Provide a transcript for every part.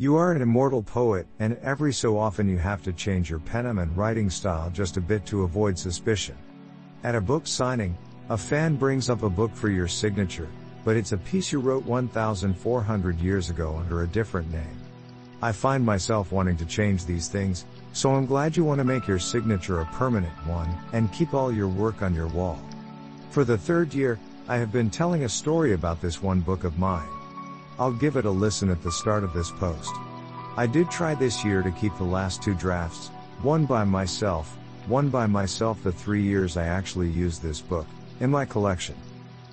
You are an immortal poet, and every so often you have to change your pen and writing style just a bit to avoid suspicion. At a book signing, a fan brings up a book for your signature, but it's a piece you wrote 1,400 years ago under a different name. I find myself wanting to change these things, so I'm glad you want to make your signature a permanent one, and keep all your work on your wall. For the third year, I have been telling a story about this one book of mine. I'll give it a listen at the start of this post. I did try this year to keep the last two drafts, one by myself, one by myself the three years I actually used this book, in my collection.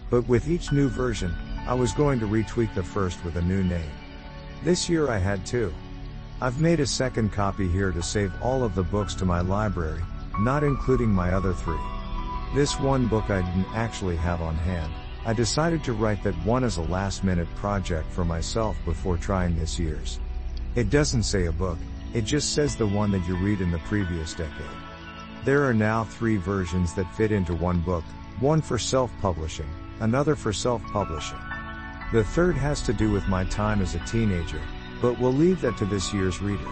But with each new version, I was going to retweak the first with a new name. This year I had two. I've made a second copy here to save all of the books to my library, not including my other three. This one book I didn't actually have on hand. I decided to write that one as a last minute project for myself before trying this year's. It doesn't say a book, it just says the one that you read in the previous decade. There are now three versions that fit into one book, one for self-publishing, another for self-publishing. The third has to do with my time as a teenager, but we'll leave that to this year's reader.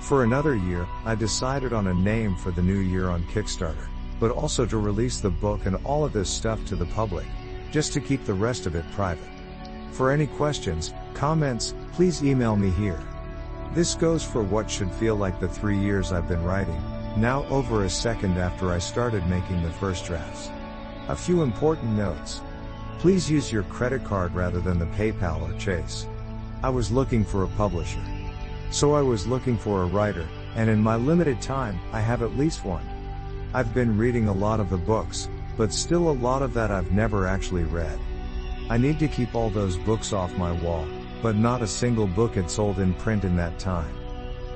For another year, I decided on a name for the new year on Kickstarter, but also to release the book and all of this stuff to the public, just to keep the rest of it private. For any questions, comments, please email me here. This goes for what should feel like the three years I've been writing, now over a second after I started making the first drafts. A few important notes. Please use your credit card rather than the PayPal or Chase. I was looking for a publisher. So I was looking for a writer, and in my limited time, I have at least one. I've been reading a lot of the books, but still a lot of that I've never actually read. I need to keep all those books off my wall, but not a single book had sold in print in that time.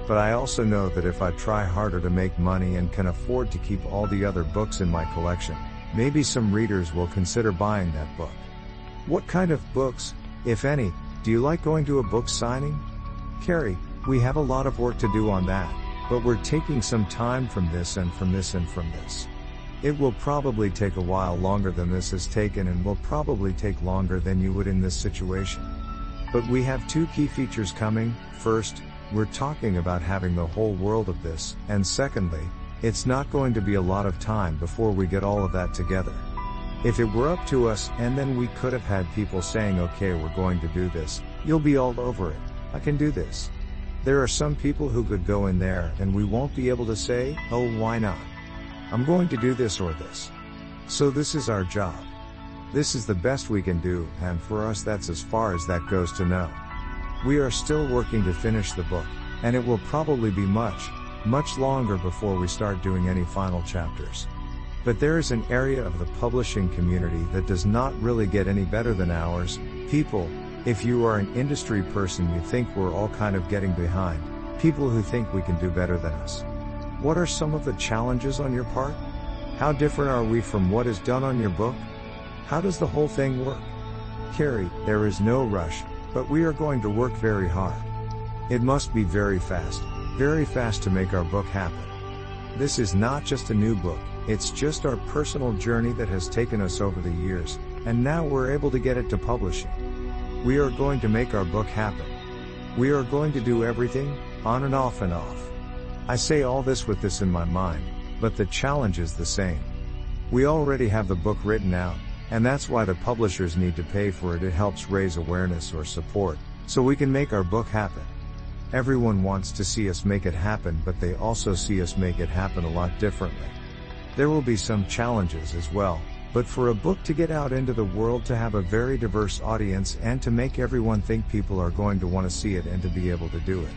But I also know that if I try harder to make money and can afford to keep all the other books in my collection, maybe some readers will consider buying that book. What kind of books, if any, do you like going to a book signing? Carrie, we have a lot of work to do on that, but we're taking some time from this and from this and from this. It will probably take a while longer than this has taken and will probably take longer than you would in this situation. But we have two key features coming. First, we're talking about having the whole world of this, and secondly, it's not going to be a lot of time before we get all of that together. If it were up to us, and then we could have had people saying, okay, we're going to do this, you'll be all over it. I can do this. There are some people who could go in there and we won't be able to say, oh, why not? I'm going to do this or this. So this is our job. This is the best we can do, and for us that's as far as that goes to know. We are still working to finish the book, and it will probably be much, much longer before we start doing any final chapters. But there is an area of the publishing community that does not really get any better than ours. People, if you are an industry person you think we're all kind of getting behind, people who think we can do better than us. What are some of the challenges on your part? How different are we from what is done on your book? How does the whole thing work? Carrie, there is no rush, but we are going to work very hard. It must be very fast, very fast to make our book happen. This is not just a new book, it's just our personal journey that has taken us over the years, and now we're able to get it to publishing. We are going to make our book happen. We are going to do everything, on and off and off. I say all this with this in my mind, but the challenge is the same. We already have the book written out, and that's why the publishers need to pay for it. It helps raise awareness or support, so we can make our book happen. Everyone wants to see us make it happen, but they also see us make it happen a lot differently. There will be some challenges as well, but for a book to get out into the world to have a very diverse audience and to make everyone think people are going to want to see it and to be able to do it.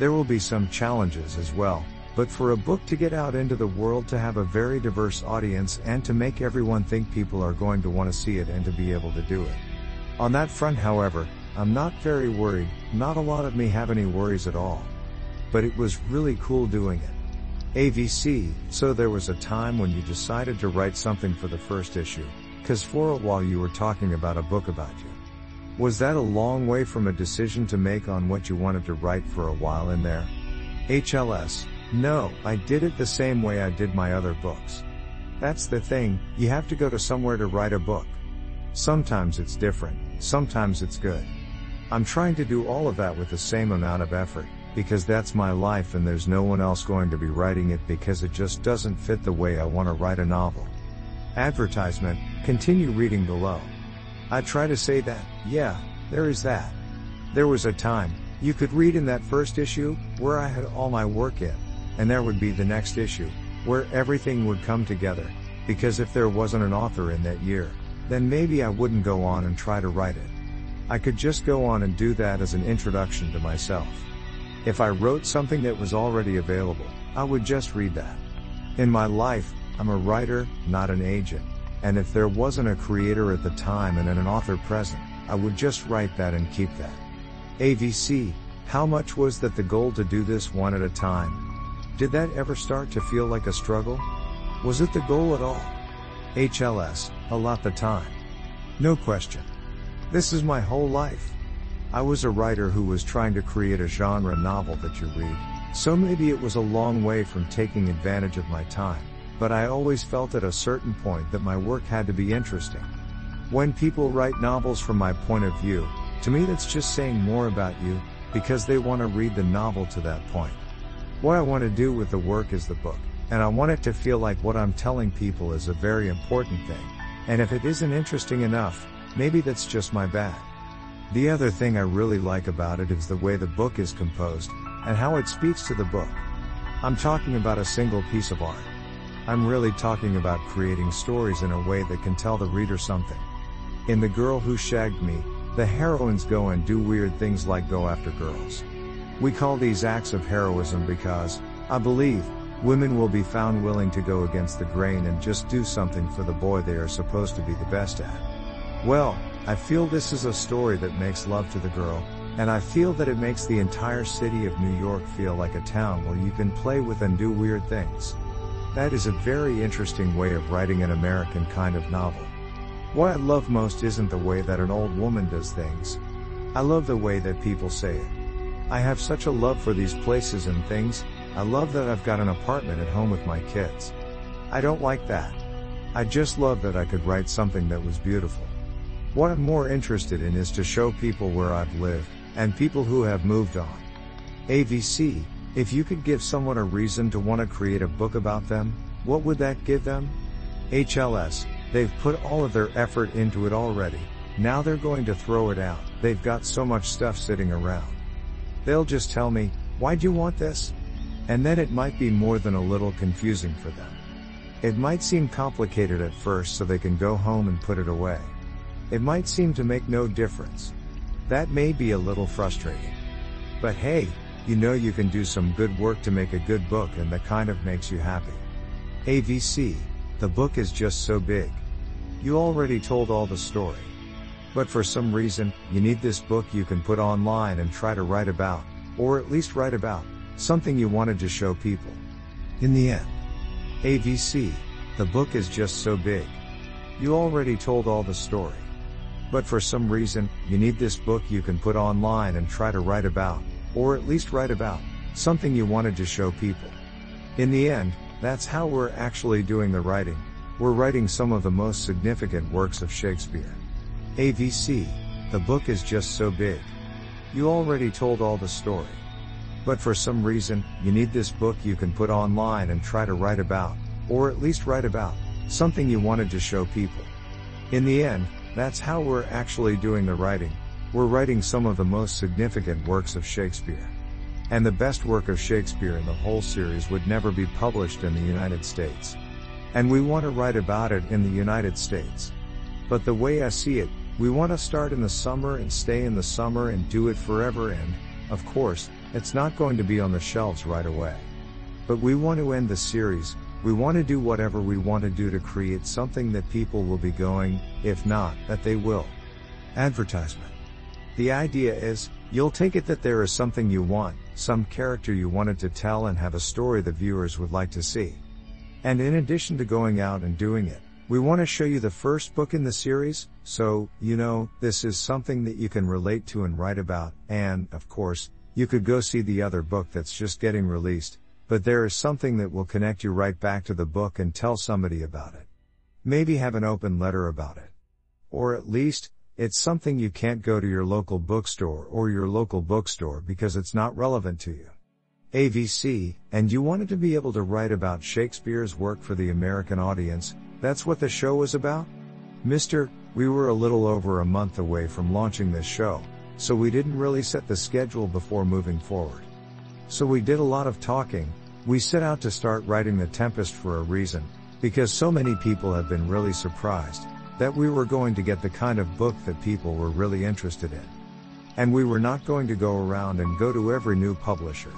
There will be some challenges as well, but for a book to get out into the world to have a very diverse audience and to make everyone think people are going to want to see it and to be able to do it. On that front however, I'm not very worried, not a lot of me have any worries at all. But it was really cool doing it. AVC, so there was a time when you decided to write something for the first issue, cause for a while you were talking about a book about you. Was that a long way from a decision to make on what you wanted to write for a while in there? HLS, no, I did it the same way I did my other books. That's the thing, you have to go to somewhere to write a book. Sometimes it's different, sometimes it's good. I'm trying to do all of that with the same amount of effort, because that's my life and there's no one else going to be writing it because it just doesn't fit the way I want to write a novel. Advertisement, continue reading below. I try to say that, yeah, there is that. There was a time, you could read in that first issue, where I had all my work in, and there would be the next issue, where everything would come together, because if there wasn't an author in that year, then maybe I wouldn't go on and try to write it. I could just go on and do that as an introduction to myself. If I wrote something that was already available, I would just read that. In my life, I'm a writer, not an agent, and if there wasn't a creator at the time and an author present, I would just write that and keep that. AVC, how much was that the goal to do this one at a time? Did that ever start to feel like a struggle? Was it the goal at all? HLS, a lot the time. No question. This is my whole life. I was a writer who was trying to create a genre novel that you read, so maybe it was a long way from taking advantage of my time, but I always felt at a certain point that my work had to be interesting. When people write novels from my point of view, to me that's just saying more about you, because they want to read the novel to that point. What I want to do with the work is the book, and I want it to feel like what I'm telling people is a very important thing. And if it isn't interesting enough, Maybe that's just my bad. The other thing I really like about it is the way the book is composed, and how it speaks to the book. I'm talking about a single piece of art. I'm really talking about creating stories in a way that can tell the reader something. In The Girl Who Shagged Me, the heroines go and do weird things like go after girls. We call these acts of heroism because, I believe, women will be found willing to go against the grain and just do something for the boy they are supposed to be the best at. Well, I feel this is a story that makes love to the girl, and I feel that it makes the entire city of New York feel like a town where you can play with and do weird things. That is a very interesting way of writing an American kind of novel. What I love most isn't the way that an old woman does things. I love the way that people say it. I have such a love for these places and things, I love that I've got an apartment at home with my kids. I don't like that. I just love that I could write something that was beautiful. What I'm more interested in is to show people where I've lived, and people who have moved on. AVC, if you could give someone a reason to want to create a book about them, what would that give them? HLS, they've put all of their effort into it already, now they're going to throw it out, they've got so much stuff sitting around. They'll just tell me, why'd you want this? And then it might be more than a little confusing for them. It might seem complicated at first so they can go home and put it away. It might seem to make no difference. That may be a little frustrating. But hey, you know you can do some good work to make a good book and that kind of makes you happy. AVC, the book is just so big. You already told all the story. But for some reason, you need this book you can put online and try to write about, or at least write about, something you wanted to show people. In the end, AVC, the book is just so big. You already told all the story. But for some reason, you need this book you can put online and try to write about, or at least write about, something you wanted to show people. In the end, that's how we're actually doing the writing. We're writing some of the most significant works of Shakespeare. AVC, the book is just so big. You already told all the story. But for some reason, you need this book you can put online and try to write about, or at least write about, something you wanted to show people. In the end, that's how we're actually doing the writing. We're writing some of the most significant works of Shakespeare. And the best work of Shakespeare in the whole series would never be published in the United States. And we want to write about it in the United States. But the way I see it, we want to start in the summer and stay in the summer and do it forever and, of course, it's not going to be on the shelves right away. But we want to end the series, we want to do whatever we want to do to create something that people will be going, if not, that they will. Advertisement. The idea is, you'll take it that there is something you want, some character you wanted to tell and have a story the viewers would like to see. And in addition to going out and doing it, we want to show you the first book in the series, so, you know, this is something that you can relate to and write about, and, of course, you could go see the other book that's just getting released, but there is something that will connect you right back to the book and tell somebody about it. Maybe have an open letter about it. Or at least, It's something you can't go to your local bookstore or your local bookstore because it's not relevant to you. AVC, and you wanted to be able to write about Shakespeare's work for the American audience, that's what the show was about? Mister, we were a little over a month away from launching this show, so we didn't really set the schedule before moving forward. So we did a lot of talking, we set out to start writing The Tempest for a reason, because so many people have been really surprised, that we were going to get the kind of book that people were really interested in. And we were not going to go around and go to every new publisher.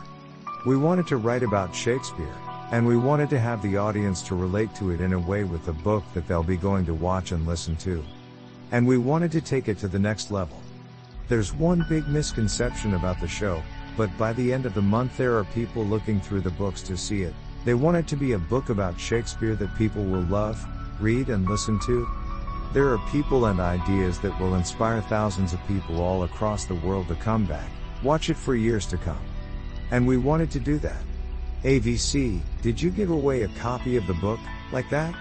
We wanted to write about Shakespeare, and we wanted to have the audience to relate to it in a way with the book that they'll be going to watch and listen to. And we wanted to take it to the next level. There's one big misconception about the show, but by the end of the month there are people looking through the books to see it. They want it to be a book about Shakespeare that people will love, read and listen to, there are people and ideas that will inspire thousands of people all across the world to come back, watch it for years to come. And we wanted to do that. AVC, did you give away a copy of the book, like that?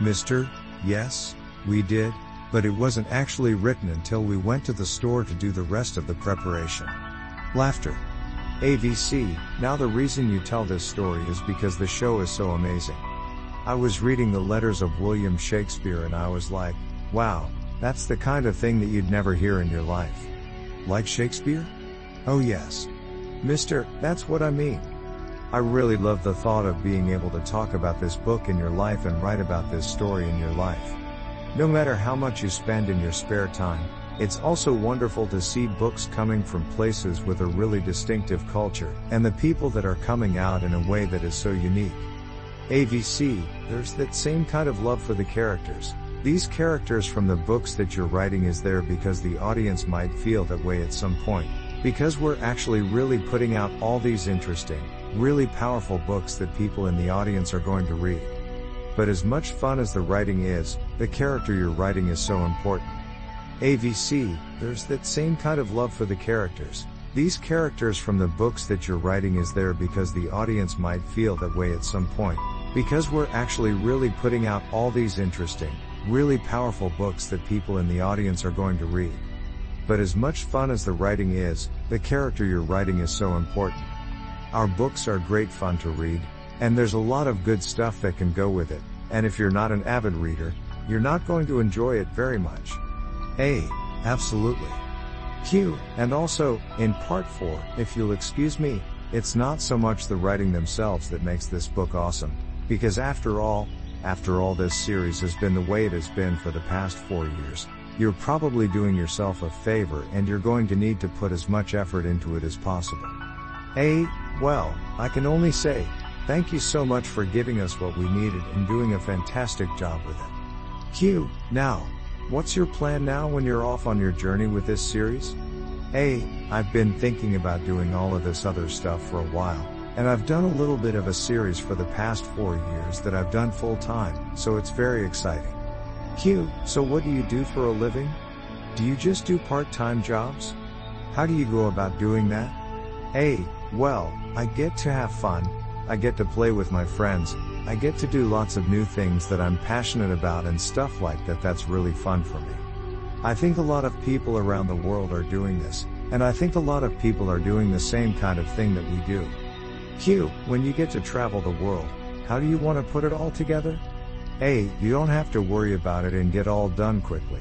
Mister, yes, we did, but it wasn't actually written until we went to the store to do the rest of the preparation. Laughter. AVC, now the reason you tell this story is because the show is so amazing. I was reading the letters of William Shakespeare and I was like, wow, that's the kind of thing that you'd never hear in your life. Like Shakespeare? Oh yes. Mister, that's what I mean. I really love the thought of being able to talk about this book in your life and write about this story in your life. No matter how much you spend in your spare time, it's also wonderful to see books coming from places with a really distinctive culture, and the people that are coming out in a way that is so unique. AVC, there's that same kind of love for the characters. These characters from the books that you're writing is there because the audience might feel that way at some point. Because we're actually really putting out all these interesting, really powerful books that people in the audience are going to read. But as much fun as the writing is, the character you're writing is so important. AVC, there's that same kind of love for the characters. These characters from the books that you're writing is there because the audience might feel that way at some point. Because we're actually really putting out all these interesting, really powerful books that people in the audience are going to read. But as much fun as the writing is, the character you're writing is so important. Our books are great fun to read, and there's a lot of good stuff that can go with it, and if you're not an avid reader, you're not going to enjoy it very much. A. Absolutely. Q. And also, in part 4, if you'll excuse me, it's not so much the writing themselves that makes this book awesome, because after all, after all this series has been the way it has been for the past four years, you're probably doing yourself a favor and you're going to need to put as much effort into it as possible. A, well, I can only say, thank you so much for giving us what we needed and doing a fantastic job with it. Q, now, what's your plan now when you're off on your journey with this series? A, I've been thinking about doing all of this other stuff for a while, and I've done a little bit of a series for the past four years that I've done full time, so it's very exciting. Q, so what do you do for a living? Do you just do part-time jobs? How do you go about doing that? A, well, I get to have fun, I get to play with my friends, I get to do lots of new things that I'm passionate about and stuff like that that's really fun for me. I think a lot of people around the world are doing this, and I think a lot of people are doing the same kind of thing that we do. Q, when you get to travel the world, how do you want to put it all together? A, you don't have to worry about it and get all done quickly.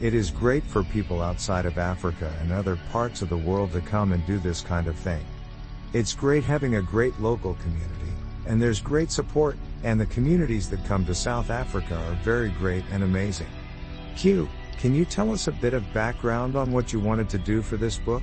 It is great for people outside of Africa and other parts of the world to come and do this kind of thing. It's great having a great local community, and there's great support, and the communities that come to South Africa are very great and amazing. Q, can you tell us a bit of background on what you wanted to do for this book?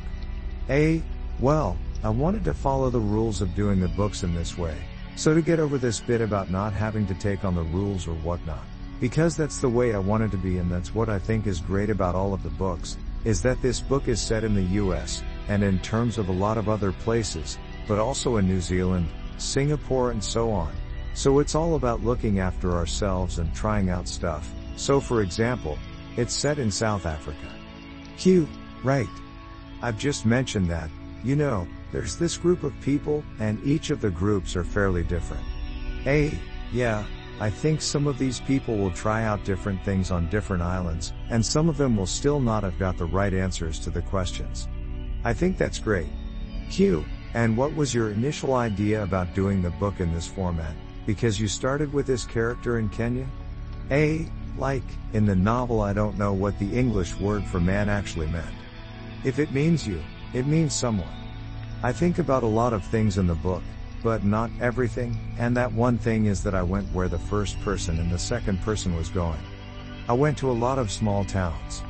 A, well, I wanted to follow the rules of doing the books in this way. So to get over this bit about not having to take on the rules or whatnot. Because that's the way I wanted to be and that's what I think is great about all of the books, is that this book is set in the US, and in terms of a lot of other places, but also in New Zealand, Singapore and so on. So it's all about looking after ourselves and trying out stuff. So for example, it's set in South Africa. Q, right. I've just mentioned that, you know, there's this group of people, and each of the groups are fairly different. A, yeah, I think some of these people will try out different things on different islands, and some of them will still not have got the right answers to the questions. I think that's great. Q. And what was your initial idea about doing the book in this format? Because you started with this character in Kenya? A. Like, in the novel I don't know what the English word for man actually meant. If it means you, it means someone. I think about a lot of things in the book, but not everything, and that one thing is that I went where the first person and the second person was going. I went to a lot of small towns.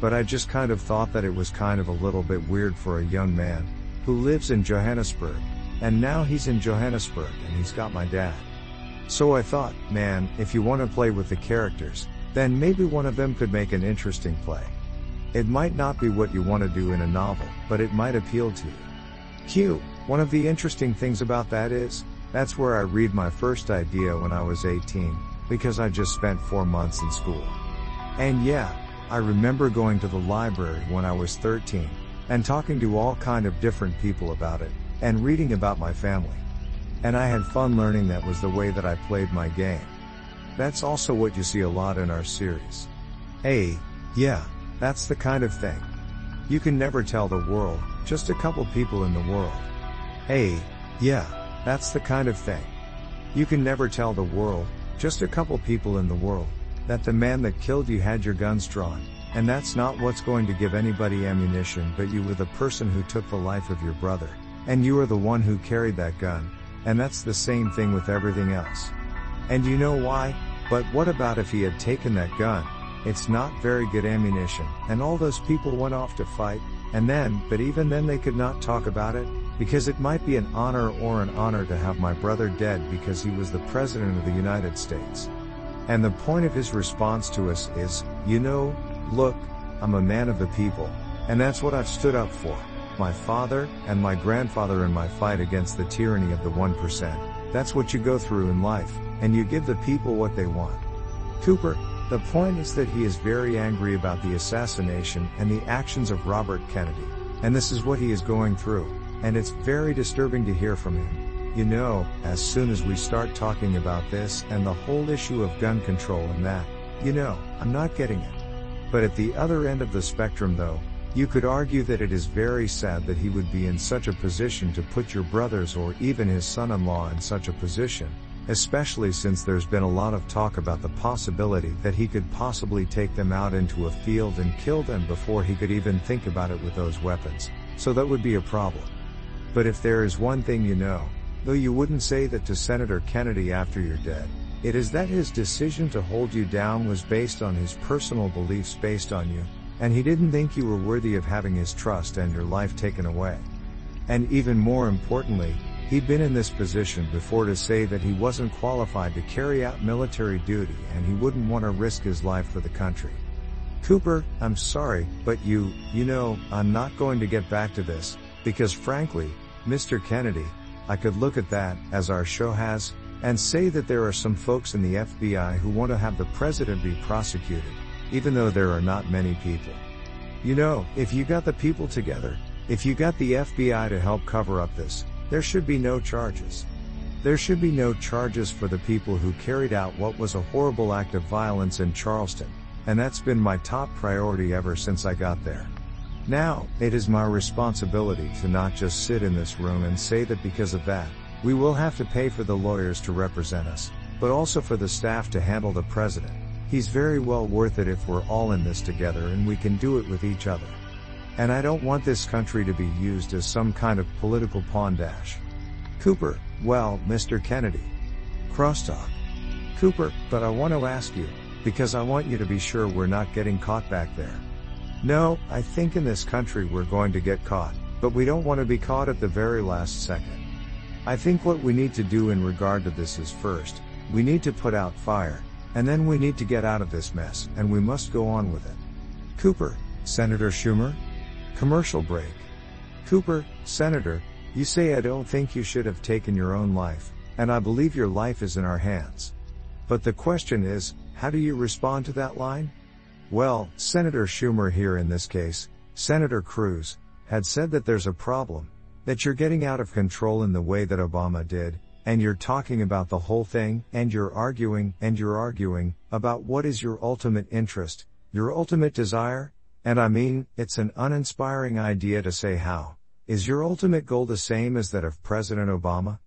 But I just kind of thought that it was kind of a little bit weird for a young man, who lives in Johannesburg, and now he's in Johannesburg and he's got my dad. So I thought, man, if you want to play with the characters, then maybe one of them could make an interesting play. It might not be what you want to do in a novel, but it might appeal to you. Q. One of the interesting things about that is, that's where I read my first idea when I was 18, because I just spent four months in school. And yeah, I remember going to the library when I was 13, and talking to all kind of different people about it, and reading about my family. And I had fun learning that was the way that I played my game. That's also what you see a lot in our series. Hey, yeah, that's the kind of thing. You can never tell the world, just a couple people in the world. Hey, yeah, that's the kind of thing. You can never tell the world, just a couple people in the world, that the man that killed you had your guns drawn, and that's not what's going to give anybody ammunition but you were the person who took the life of your brother, and you are the one who carried that gun, and that's the same thing with everything else. And you know why? But what about if he had taken that gun? It's not very good ammunition, and all those people went off to fight, and then, but even then they could not talk about it, because it might be an honor or an honor to have my brother dead because he was the President of the United States. And the point of his response to us is, you know, look, I'm a man of the people, and that's what I've stood up for my father and my grandfather in my fight against the tyranny of the 1%. That's what you go through in life, and you give the people what they want. Cooper, the point is that he is very angry about the assassination and the actions of Robert Kennedy, and this is what he is going through, and it's very disturbing to hear from him. You know, as soon as we start talking about this and the whole issue of gun control and that, you know, I'm not getting it. But at the other end of the spectrum though, you could argue that it is very sad that he would be in such a position to put your brothers or even his son-in-law in such a position, especially since there's been a lot of talk about the possibility that he could possibly take them out into a field and kill them before he could even think about it with those weapons, so that would be a problem. But if there is one thing you know, though you wouldn't say that to Senator Kennedy after you're dead, it is that his decision to hold you down was based on his personal beliefs based on you, and he didn't think you were worthy of having his trust and your life taken away. And even more importantly, he'd been in this position before to say that he wasn't qualified to carry out military duty and he wouldn't want to risk his life for the country. Cooper, I'm sorry, but you, you know, I'm not going to get back to this, because frankly, Mr. Kennedy, I could look at that, as our show has, and say that there are some folks in the FBI who want to have the president be prosecuted, even though there are not many people. You know, if you got the people together, if you got the FBI to help cover up this, there should be no charges. There should be no charges for the people who carried out what was a horrible act of violence in Charleston, and that's been my top priority ever since I got there. Now, it is my responsibility to not just sit in this room and say that because of that, we will have to pay for the lawyers to represent us, but also for the staff to handle the president. He's very well worth it if we're all in this together and we can do it with each other. And I don't want this country to be used as some kind of political pawn dash. Cooper, well, Mr. Kennedy. Crosstalk. Cooper, but I want to ask you, because I want you to be sure we're not getting caught back there. No, I think in this country we're going to get caught, but we don't want to be caught at the very last second. I think what we need to do in regard to this is first, we need to put out fire, and then we need to get out of this mess, and we must go on with it. Cooper, Senator Schumer? Commercial break. Cooper, Senator, you say I don't think you should have taken your own life, and I believe your life is in our hands. But the question is, how do you respond to that line? Well, Senator Schumer here in this case, Senator Cruz, had said that there's a problem, that you're getting out of control in the way that Obama did, and you're talking about the whole thing, and you're arguing, and you're arguing, about what is your ultimate interest, your ultimate desire, and I mean, it's an uninspiring idea to say how. Is your ultimate goal the same as that of President Obama?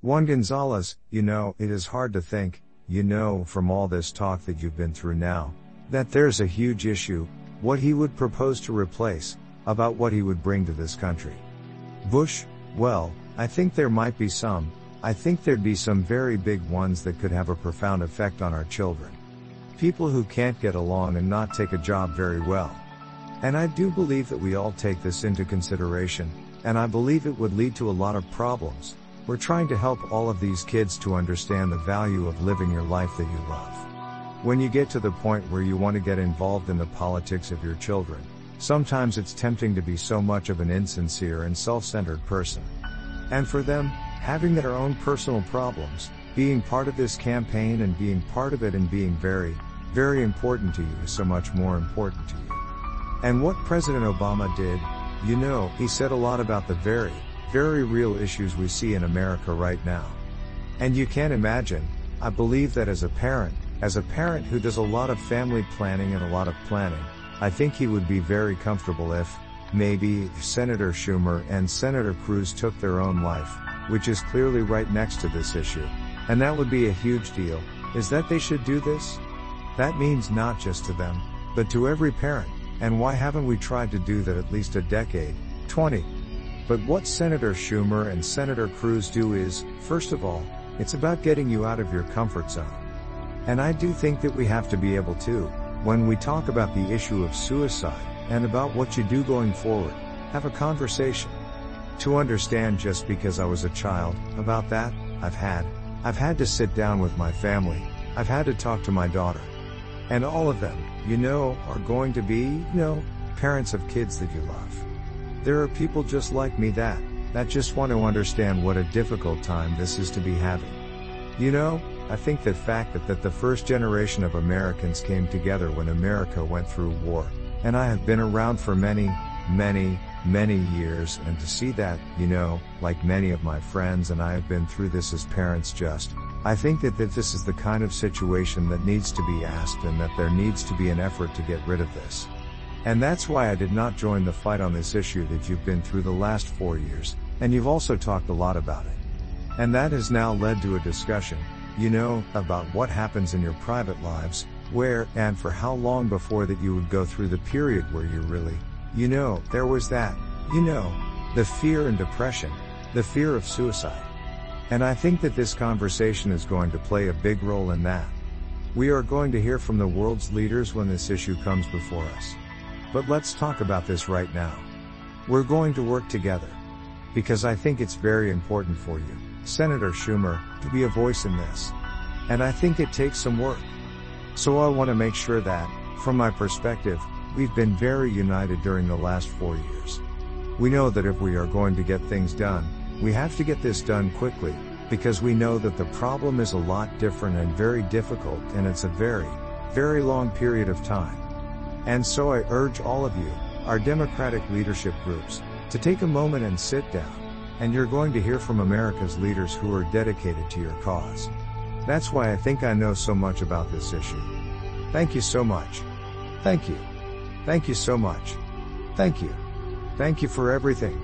Juan Gonzalez, you know, it is hard to think, you know, from all this talk that you've been through now, that there's a huge issue, what he would propose to replace, about what he would bring to this country. Bush, well, I think there might be some, I think there'd be some very big ones that could have a profound effect on our children. People who can't get along and not take a job very well. And I do believe that we all take this into consideration, and I believe it would lead to a lot of problems. We're trying to help all of these kids to understand the value of living your life that you love. When you get to the point where you want to get involved in the politics of your children, sometimes it's tempting to be so much of an insincere and self-centered person. And for them, having their own personal problems, being part of this campaign and being part of it and being very, very important to you is so much more important to you. And what President Obama did, you know, he said a lot about the very, very real issues we see in America right now. And you can imagine, I believe that as a parent, as a parent who does a lot of family planning and a lot of planning, I think he would be very comfortable if, maybe, Senator Schumer and Senator Cruz took their own life, which is clearly right next to this issue. And that would be a huge deal, is that they should do this? That means not just to them, but to every parent. And why haven't we tried to do that at least a decade? 20. But what Senator Schumer and Senator Cruz do is, first of all, it's about getting you out of your comfort zone. And I do think that we have to be able to, when we talk about the issue of suicide, and about what you do going forward, have a conversation. To understand just because I was a child, about that, I've had, I've had to sit down with my family, I've had to talk to my daughter. And all of them, you know, are going to be, you know, parents of kids that you love. There are people just like me that, that just want to understand what a difficult time this is to be having. You know, I think that fact that, that the first generation of Americans came together when America went through war, and I have been around for many, many, many years and to see that, you know, like many of my friends and I have been through this as parents just, I think that, that this is the kind of situation that needs to be asked and that there needs to be an effort to get rid of this. And that's why I did not join the fight on this issue that you've been through the last four years, and you've also talked a lot about it. And that has now led to a discussion, you know, about what happens in your private lives, where and for how long before that you would go through the period where you really, you know, there was that, you know, the fear and depression, the fear of suicide. And I think that this conversation is going to play a big role in that. We are going to hear from the world's leaders when this issue comes before us. But let's talk about this right now. We're going to work together. Because I think it's very important for you, Senator Schumer, to be a voice in this. And I think it takes some work. So I want to make sure that, from my perspective, we've been very united during the last four years. We know that if we are going to get things done, we have to get this done quickly, because we know that the problem is a lot different and very difficult and it's a very, very long period of time. And so I urge all of you, our Democratic leadership groups, to take a moment and sit down, and you're going to hear from America's leaders who are dedicated to your cause. That's why I think I know so much about this issue. Thank you so much. Thank you. Thank you so much. Thank you. Thank you for everything.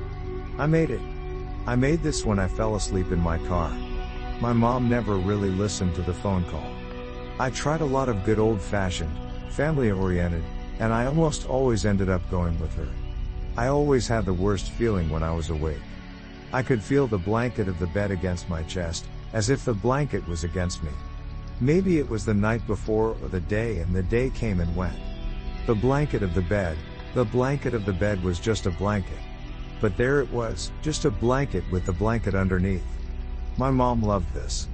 I made it. I made this when I fell asleep in my car. My mom never really listened to the phone call. I tried a lot of good old fashioned, family oriented, and I almost always ended up going with her. I always had the worst feeling when I was awake. I could feel the blanket of the bed against my chest, as if the blanket was against me. Maybe it was the night before or the day and the day came and went. The blanket of the bed, the blanket of the bed was just a blanket. But there it was, just a blanket with the blanket underneath. My mom loved this.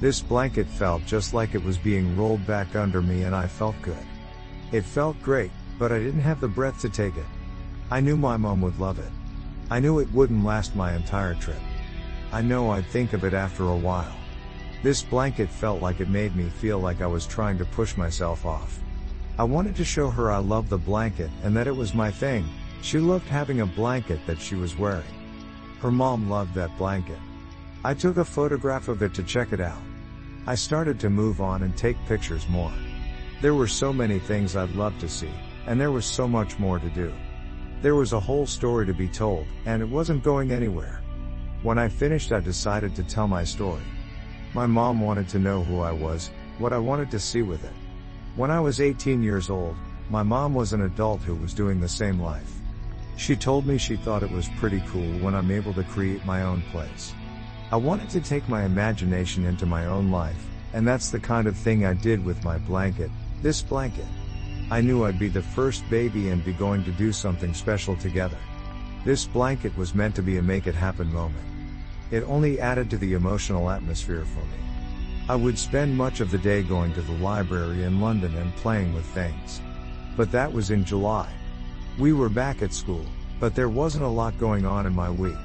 This blanket felt just like it was being rolled back under me and I felt good. It felt great, but I didn't have the breath to take it. I knew my mom would love it. I knew it wouldn't last my entire trip. I know I'd think of it after a while. This blanket felt like it made me feel like I was trying to push myself off. I wanted to show her I loved the blanket and that it was my thing, she loved having a blanket that she was wearing. Her mom loved that blanket. I took a photograph of it to check it out. I started to move on and take pictures more. There were so many things I'd love to see, and there was so much more to do. There was a whole story to be told, and it wasn't going anywhere. When I finished, I decided to tell my story. My mom wanted to know who I was, what I wanted to see with it. When I was 18 years old, my mom was an adult who was doing the same life. She told me she thought it was pretty cool when I'm able to create my own place. I wanted to take my imagination into my own life, and that's the kind of thing I did with my blanket, this blanket. I knew I'd be the first baby and be going to do something special together. This blanket was meant to be a make it happen moment. It only added to the emotional atmosphere for me. I would spend much of the day going to the library in London and playing with things. But that was in July. We were back at school, but there wasn't a lot going on in my week.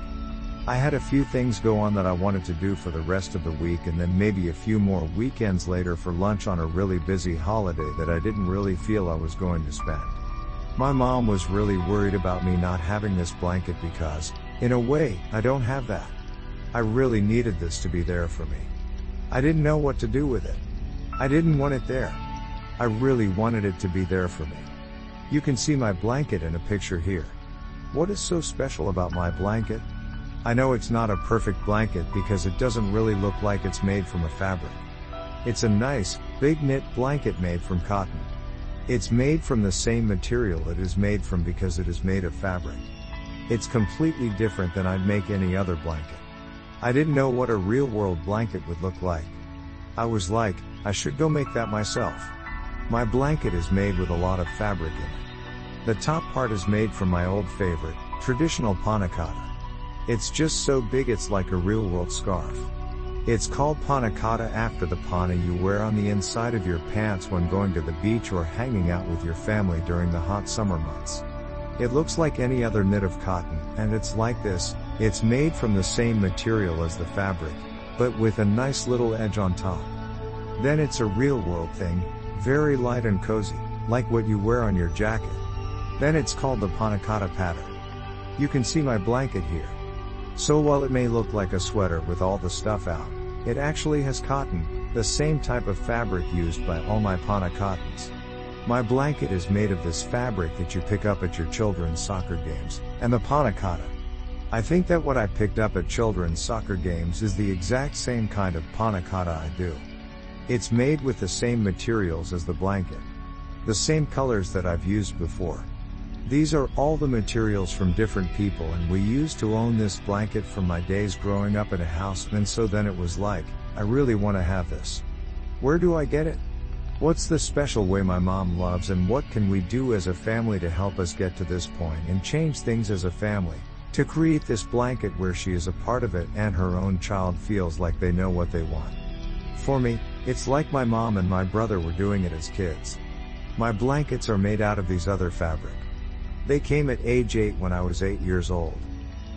I had a few things go on that I wanted to do for the rest of the week and then maybe a few more weekends later for lunch on a really busy holiday that I didn't really feel I was going to spend. My mom was really worried about me not having this blanket because, in a way, I don't have that. I really needed this to be there for me. I didn't know what to do with it. I didn't want it there. I really wanted it to be there for me. You can see my blanket in a picture here. What is so special about my blanket? I know it's not a perfect blanket because it doesn't really look like it's made from a fabric. It's a nice, big knit blanket made from cotton. It's made from the same material it is made from because it is made of fabric. It's completely different than I'd make any other blanket. I didn't know what a real world blanket would look like. I was like, I should go make that myself. My blanket is made with a lot of fabric in it. The top part is made from my old favorite, traditional panna cotta. It's just so big it's like a real world scarf. It's called panna cotta after the panna you wear on the inside of your pants when going to the beach or hanging out with your family during the hot summer months. It looks like any other knit of cotton, and it's like this, it's made from the same material as the fabric, but with a nice little edge on top. Then it's a real world thing, very light and cozy, like what you wear on your jacket. Then it's called the panna cotta pattern. You can see my blanket here. So while it may look like a sweater with all the stuff out, it actually has cotton, the same type of fabric used by all my panna cottons. My blanket is made of this fabric that you pick up at your children's soccer games, and the panna cotta. I think that what I picked up at children's soccer games is the exact same kind of panna cotta I do. It's made with the same materials as the blanket. The same colors that I've used before. These are all the materials from different people and we used to own this blanket from my days growing up in a house and so then it was like, I really want to have this. Where do I get it? What's the special way my mom loves and what can we do as a family to help us get to this point and change things as a family? To create this blanket where she is a part of it and her own child feels like they know what they want. For me, it's like my mom and my brother were doing it as kids. My blankets are made out of these other fabric. They came at age 8 when I was 8 years old.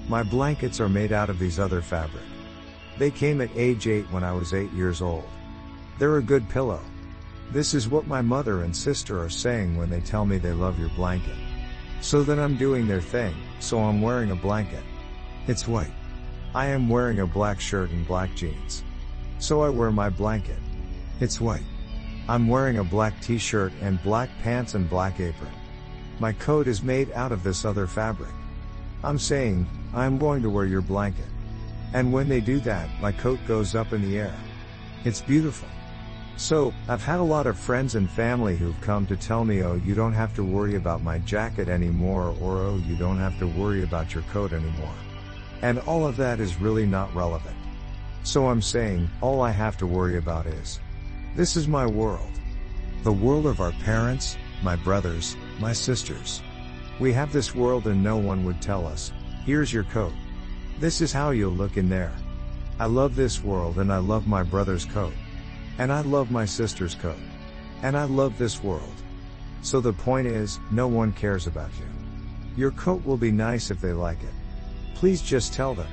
My blankets are made out of these other fabric. They came at age 8 when I was 8 years old. They're a good pillow. This is what my mother and sister are saying when they tell me they love your blanket. So then I'm doing their thing, so I'm wearing a blanket. It's white. I am wearing a black shirt and black jeans. So I wear my blanket. It's white. I'm wearing a black t-shirt and black pants and black apron. My coat is made out of this other fabric. I'm saying, I'm going to wear your blanket. And when they do that, my coat goes up in the air. It's beautiful. So, I've had a lot of friends and family who've come to tell me, oh, you don't have to worry about my jacket anymore, or oh, you don't have to worry about your coat anymore. And all of that is really not relevant. So I'm saying, all I have to worry about is, this is my world. The world of our parents, my brothers, my sisters. We have this world and no one would tell us, here's your coat. This is how you'll look in there. I love this world and I love my brother's coat. And I love my sister's coat. And I love this world. So the point is, no one cares about you. Your coat will be nice if they like it. Please just tell them.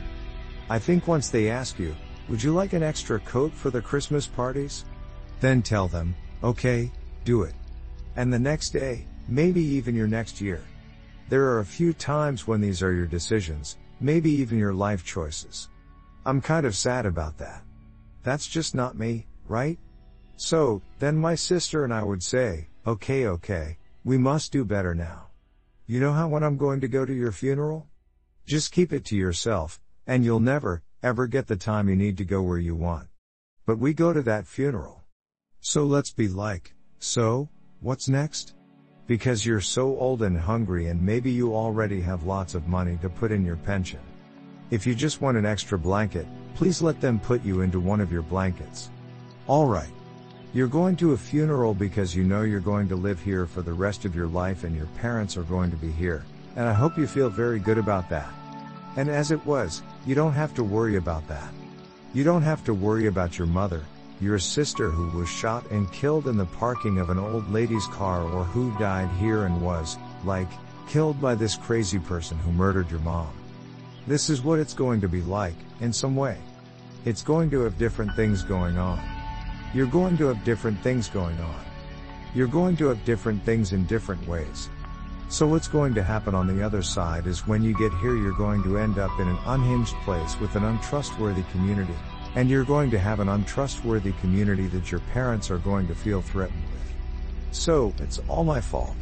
I think once they ask you, would you like an extra coat for the Christmas parties? Then tell them, okay, do it. And the next day, maybe even your next year. There are a few times when these are your decisions, maybe even your life choices. I'm kind of sad about that. That's just not me, right? So, then my sister and I would say, okay, okay, we must do better now. You know how when I'm going to go to your funeral? Just keep it to yourself, and you'll never, ever get the time you need to go where you want. But we go to that funeral. So let's be like, so, what's next? Because you're so old and hungry and maybe you already have lots of money to put in your pension. If you just want an extra blanket, please let them put you into one of your blankets. Alright. You're going to a funeral because you know you're going to live here for the rest of your life and your parents are going to be here, and I hope you feel very good about that. And as it was, you don't have to worry about that. You don't have to worry about your mother, your sister who was shot and killed in the parking of an old lady's car or who died here and was, like, killed by this crazy person who murdered your mom. This is what it's going to be like, in some way. It's going to have different things going on. You're going to have different things going on. You're going to have different things in different ways. So what's going to happen on the other side is when you get here you're going to end up in an unhinged place with an untrustworthy community. And you're going to have an untrustworthy community that your parents are going to feel threatened with. So, it's all my fault.